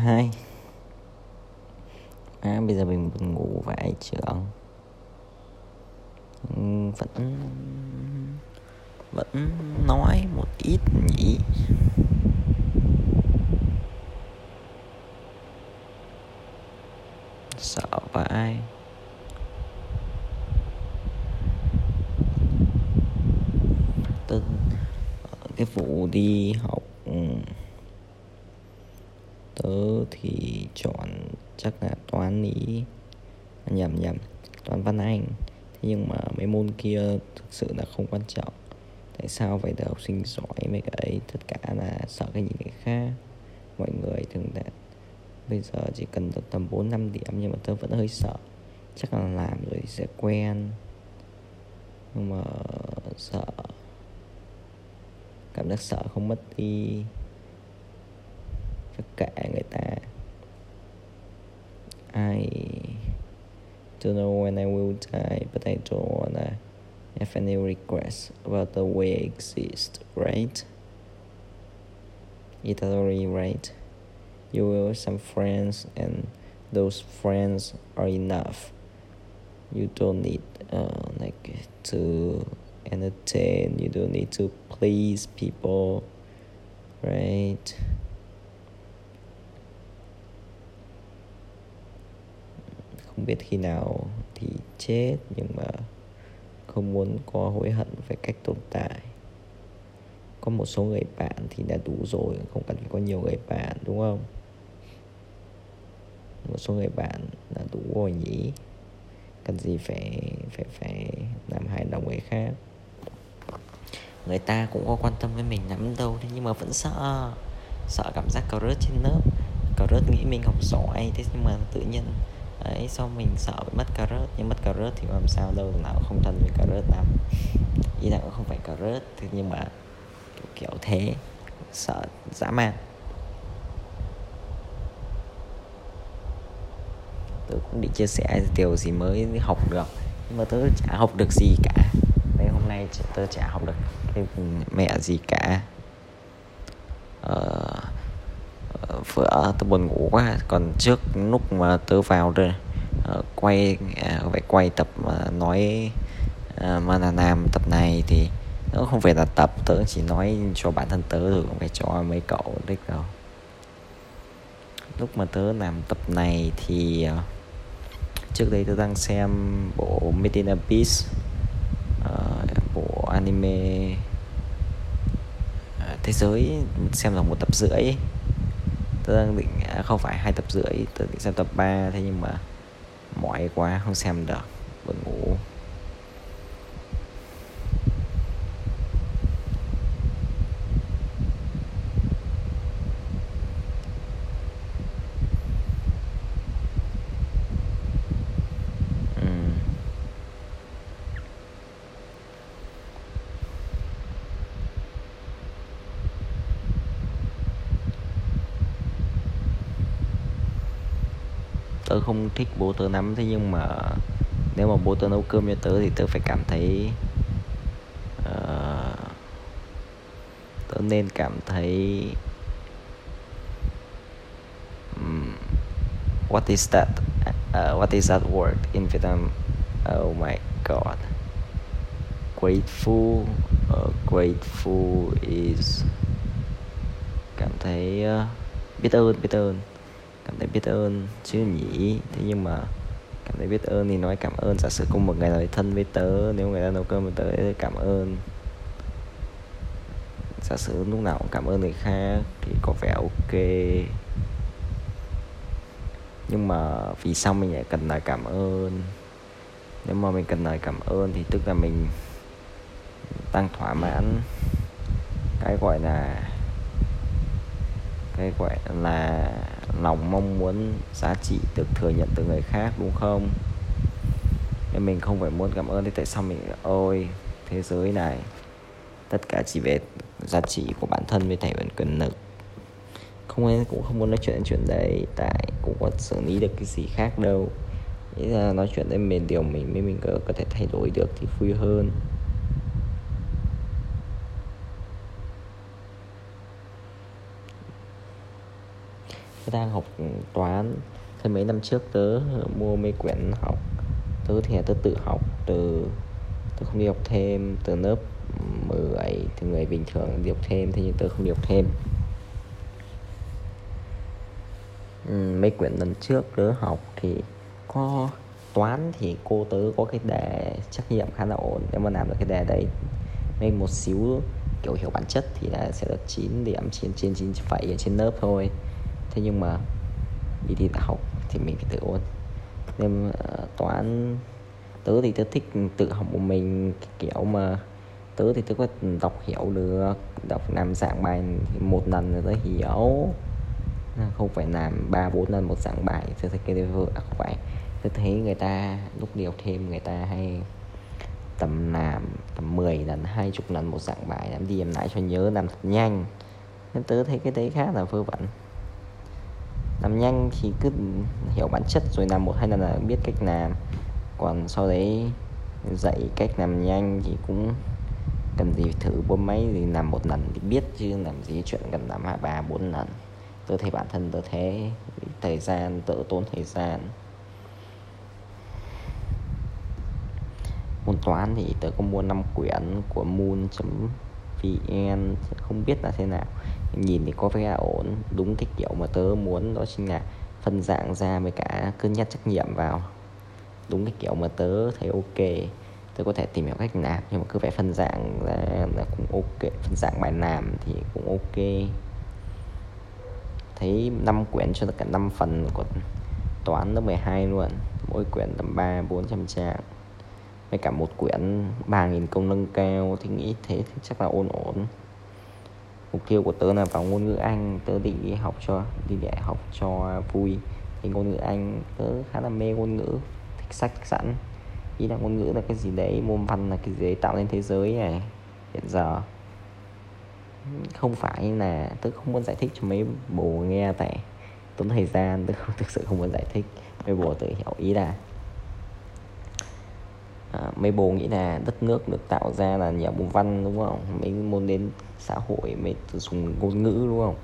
hai. À, bây giờ mình buồn ngủ vậy trưởng. Ừ, vẫn vẫn nói một ít nhỉ? Sợ vãi. Từ ờ, cái vụ đi học ừ tớ thì chọn chắc là toán lý à, nhầm nhầm. Toán văn anh. Thế nhưng mà mấy môn kia thực sự là không quan trọng. Tại sao phải được học sinh giỏi mấy cái ấy? Tất cả là sợ cái gì cái khác. Mọi người thường đã bây giờ chỉ cần được tầm 4 năm điểm nhưng mà tớ vẫn hơi sợ. Chắc là làm rồi sẽ quen. Nhưng mà sợ. Cảm giác sợ không mất đi. Kệ người ta I don't know when I will die but I don't wanna have any regrets about the way I exist right? You totally right? You will have some friends and those friends are enough. You don't need uh, like to entertain. You don't need to please people không biết khi nào thì chết, nhưng mà không muốn có hối hận về cách tồn tại. Có một số người bạn thì đã đủ rồi, không cần phải có nhiều người bạn, đúng không? Một số người bạn là đủ rồi nhỉ? Cần gì phải phải phải làm hài lòng người khác? Người ta cũng có quan tâm với mình lắm đâu, thế nhưng mà vẫn sợ sợ cảm giác cờ rớt trên lớp. Cờ rớt nghĩ mình học giỏi, thế nhưng mà tự nhiên ấy xong mình sợ bị mất cà rớt nhưng mất cà rớt thì làm sao đâu nào không thân với cà rớt lắm ý là cũng không phải cà rớt thế nhưng mà kiểu, kiểu thế sợ dã man. Tớ cũng định chia sẻ điều gì mới học được nhưng mà tớ chả học được gì cả. Đấy hôm nay tớ chả học được cái mẹ gì cả. Ờ, Ờ, vừa tôi buồn ngủ quá. Còn trước lúc mà tớ vào rồi uh, ờ, quay uh, phải quay tập uh, nói uh, mà nam tập này thì nó không phải là tập tớ chỉ nói cho bản thân tớ rồi không phải cho mấy cậu đích đâu. Lúc mà tớ làm tập này thì uh, trước đây tớ đang xem bộ Made in Abyss uh, bộ anime à, thế giới xem là một tập rưỡi tớ đang định à, không phải hai tập rưỡi tớ định xem tập 3 thế nhưng mà mỏi quá không xem được buồn ngủ. Tớ không thích bố tớ lắm thế nhưng mà nếu mà bố tớ nấu cơm cho tớ thì tớ phải cảm thấy uh, tớ nên cảm thấy um, what is that uh, what is that word in Vietnam? Oh my god. Grateful uh, grateful is cảm thấy ờ, uh, biết ơn biết ơn biết ơn chứ nhỉ. Thế nhưng mà cảm thấy biết ơn thì nói cảm ơn. Giả sử cùng một người nào thân với tớ, nếu người ta nấu cơm với tớ thì cảm ơn. Giả sử lúc nào cũng cảm ơn người khác thì có vẻ ok. Nhưng mà vì sao mình lại cần lời cảm ơn? Nếu mà mình cần lời cảm ơn thì tức là mình tăng thỏa mãn cái gọi là cái gọi là lòng mong muốn giá trị được thừa nhận từ người khác đúng không? Nên mình không phải muốn cảm ơn thì tại sao mình ôi thế giới này tất cả chỉ về giá trị của bản thân với thầy vẫn cần lực. Không ai cũng không muốn nói chuyện chuyện đấy tại cũng có xử lý được cái gì khác đâu. Nghĩ là nói chuyện đến mình điều mình mới mình có, có thể thay đổi được thì vui hơn. Tớ đang học toán thế mấy năm trước tớ mua mấy quyển học. Tớ thì tớ tự học từ tớ không đi học thêm từ lớp 17 thì người bình thường đi học thêm thế nhưng tớ không đi học thêm. Ừ, mấy quyển lần trước tớ học thì có toán thì cô tớ có cái đề trắc nghiệm khá là ổn. Nếu mà làm được cái đề đấy mấy một xíu kiểu hiểu bản chất thì là sẽ được 9 điểm trên trên 9 phẩy ở trên lớp thôi thế nhưng mà đi đại học thì mình phải tự ôn. Nên uh, toán tớ thì tớ thích tự học một mình kiểu mà tớ thì tớ có đọc hiểu được đọc làm dạng bài một lần rồi tớ hiểu. À, không phải làm ba bốn lần một dạng bài tớ thấy cái đấy vừa à, không phải. Tớ thấy người ta lúc đi học thêm người ta hay tầm làm tầm 10 lần hai chục lần một dạng bài làm đi làm lại cho nhớ làm thật nhanh. Nên tớ thấy cái đấy khá là vơ vẩn làm nhanh thì cứ hiểu bản chất rồi làm một hai lần là biết cách làm. Còn sau đấy dạy cách làm nhanh thì cũng cần gì thử bốn máy thì làm một lần thì biết chứ, làm gì chuyện cần làm hai, ba, bốn lần. Tôi thấy bản thân tôi thế, thời gian tự tốn thời gian. Môn toán thì tớ có mua 5 quyển của moon.vn không biết là thế nào nhìn thì có vẻ ổn, đúng cái kiểu mà tớ muốn đó chính là phân dạng ra với cả cân nhắc trách nhiệm vào. Đúng cái kiểu mà tớ thấy ok. Tớ có thể tìm hiểu cách làm nhưng mà cứ phải phân dạng ra là cũng ok. Phân dạng bài làm thì cũng ok. Thấy năm quyển cho tất cả năm phần của toán lớp 12 luôn. Mỗi quyển tầm 3 400 trang. Với cả một quyển 3.000 công nâng cao, thì nghĩ thế thì chắc là ổn ổn mục tiêu của tớ là vào ngôn ngữ Anh tớ định đi học cho đi đại học cho vui. Thì ngôn ngữ Anh tớ khá là mê ngôn ngữ thích sách sẵn. Ý là ngôn ngữ là cái gì đấy môn văn là cái gì đấy tạo nên thế giới này hiện giờ. Không phải là tớ không muốn giải thích cho mấy bồ nghe tại tốn thời gian tớ không thực sự không muốn giải thích. Mấy bồ tự hiểu ý là à, mấy bồ nghĩ là đất nước được tạo ra là nhờ môn văn đúng không? Mấy môn đến xã hội mới dùng ngôn ngữ đúng không?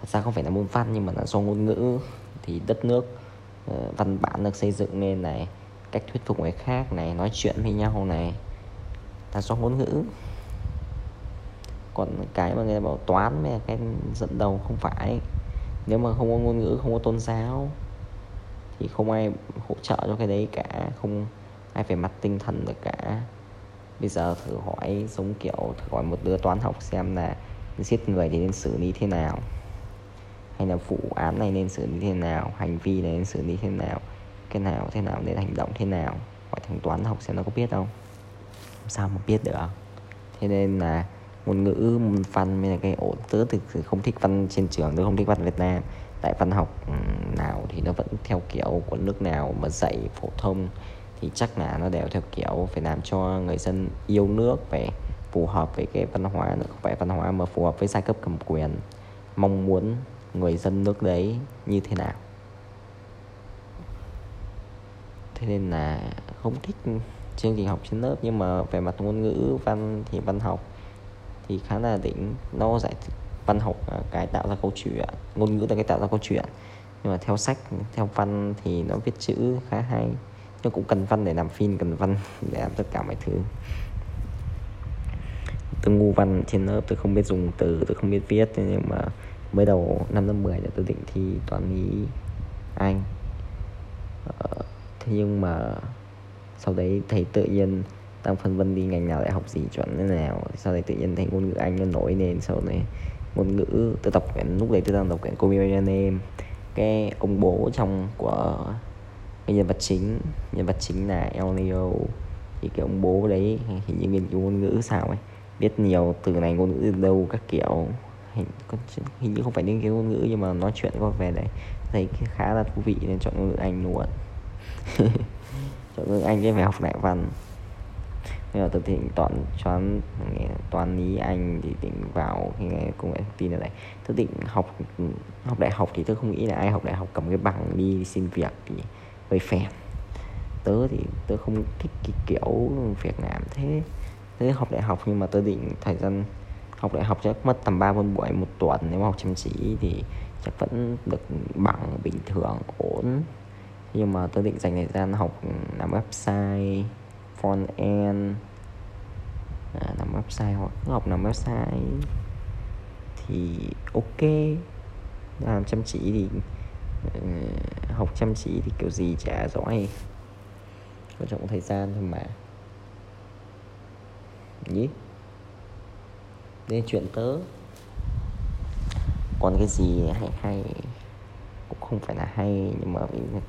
Thật ra không phải là môn văn nhưng mà là do ngôn ngữ. Thì đất nước uh, văn bản được xây dựng nên này cách thuyết phục người khác này nói chuyện với nhau này. Là do ngôn ngữ. Còn cái mà người ta bảo toán mới là cái dẫn đầu không phải. Nếu mà không có ngôn ngữ không có tôn giáo thì không ai hỗ trợ cho cái đấy cả không ai phải mặt tinh thần được cả bây giờ thử hỏi giống kiểu, thử hỏi một đứa toán học xem là giết người thì nên xử lý thế nào? Hay là vụ án này nên xử lý thế nào? Hành vi này nên xử lý thế nào? Cái nào thế nào nên hành động thế nào? Hỏi thằng toán học xem nó có biết không? Sao mà biết được. Thế nên là ngôn ngữ, môn văn mới là cái ổ, tớ thực sự không thích văn trên trường, tớ không thích văn Việt Nam. Tại văn học nào thì nó vẫn theo kiểu của nước nào mà dạy phổ thông thì chắc là nó đều theo kiểu phải làm cho người dân yêu nước, phải phù hợp với cái văn hóa không phải văn hóa mà phù hợp với giai cấp cầm quyền. Mong muốn người dân nước đấy như thế nào? Thế nên là không thích chương trình học trên lớp, nhưng mà về mặt ngôn ngữ, văn thì văn học thì khá là đỉnh. Nó giải văn học cái tạo ra câu chuyện, ngôn ngữ là cái tạo ra câu chuyện. Nhưng mà theo sách, theo văn thì nó viết chữ khá hay nó cũng cần văn để làm phim cần văn để làm tất cả mọi thứ. Tôi ngu văn trên lớp tôi không biết dùng từ tôi không biết viết nhưng mà mới đầu năm lớp 10 là tôi định thi toán lý anh. Ờ, thế nhưng mà sau đấy thầy tự nhiên đang phân vân đi ngành nào lại học gì chuẩn thế nào. Sau đấy tự nhiên thấy ngôn ngữ anh nó nổi lên sau đấy ngôn ngữ tôi đọc quyển lúc đấy tôi đang đọc quyển cô em cái ông bố trong của cái nhân vật chính nhân vật chính là Elio thì cái ông bố đấy hình như nghiên cứu ngôn ngữ sao ấy biết nhiều từ này ngôn ngữ từ đâu các kiểu. Hình, hình như không phải nghiên cứu ngôn ngữ nhưng mà nói chuyện có về đấy thấy khá là thú vị nên chọn ngôn ngữ anh luôn. Chọn ngôn ngữ anh cái phải học đại văn. Nên là tôi định toàn toán toán lý anh thì định vào cái công nghệ thông tin này tôi định học học đại học thì tôi không nghĩ là ai học đại học cầm cái bằng đi xin việc thì hơi phẹt tớ thì tớ không thích cái kiểu việc làm thế. Thế học đại học nhưng mà tớ định thời gian học đại học chắc mất tầm 3 bốn buổi một tuần. Nếu mà học chăm chỉ thì chắc vẫn được bằng bình thường ổn. Nhưng mà tớ định dành thời gian học làm website front end. À, làm website hoặc học làm website thì ok. Làm chăm chỉ thì uh, học chăm chỉ thì kiểu gì chả giỏi. Quan trọng thời gian thôi mà. Nhỉ nên chuyện tớ. Còn cái gì hay hay cũng không phải là hay, nhưng mà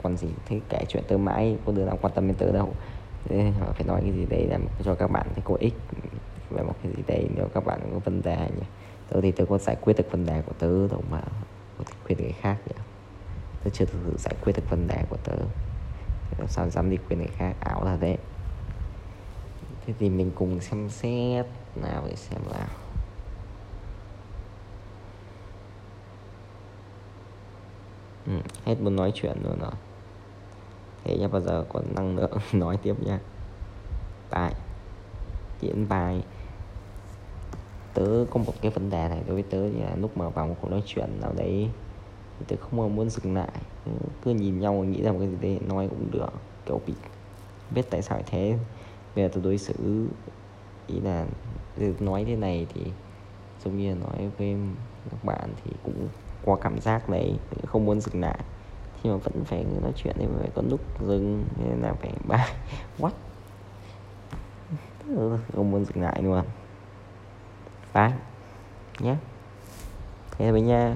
còn gì thế, kể chuyện tớ mãi, có đứa nào quan tâm đến tớ đâu. Nên phải nói cái gì đấy làm cho các bạn thấy có ích về một cái gì đấy nếu các bạn có vấn đề nhỉ. Tớ thì tớ có giải quyết được vấn đề của tớ đâu mà có thể khuyên người khác nhỉ tớ chưa thực sự giải quyết được vấn đề của tớ. Làm sao dám đi khuyên người khác ảo là thế. thế thì mình cùng xem xét nào để xem nào. Ừ, hết muốn nói chuyện luôn rồi. Thế nhá bao giờ còn năng lượng? Nói tiếp nha bài diễn bài. Tớ có một cái vấn đề này đối với tớ là lúc mà vào một cuộc nói chuyện nào đấy tớ không muốn dừng lại. Cứ nhìn nhau, nghĩ ra một cái gì đấy, nói cũng được. Kiểu bị biết tại sao thế. Bây giờ tôi đối xử ý là nói thế này thì giống như nói với các bạn thì cũng qua cảm giác đấy. Không muốn dừng lại. Thì mà vẫn phải nói chuyện thì phải có lúc dừng nên là phải ba what? Không muốn dừng lại luôn. Bye. Nhé thế với nha.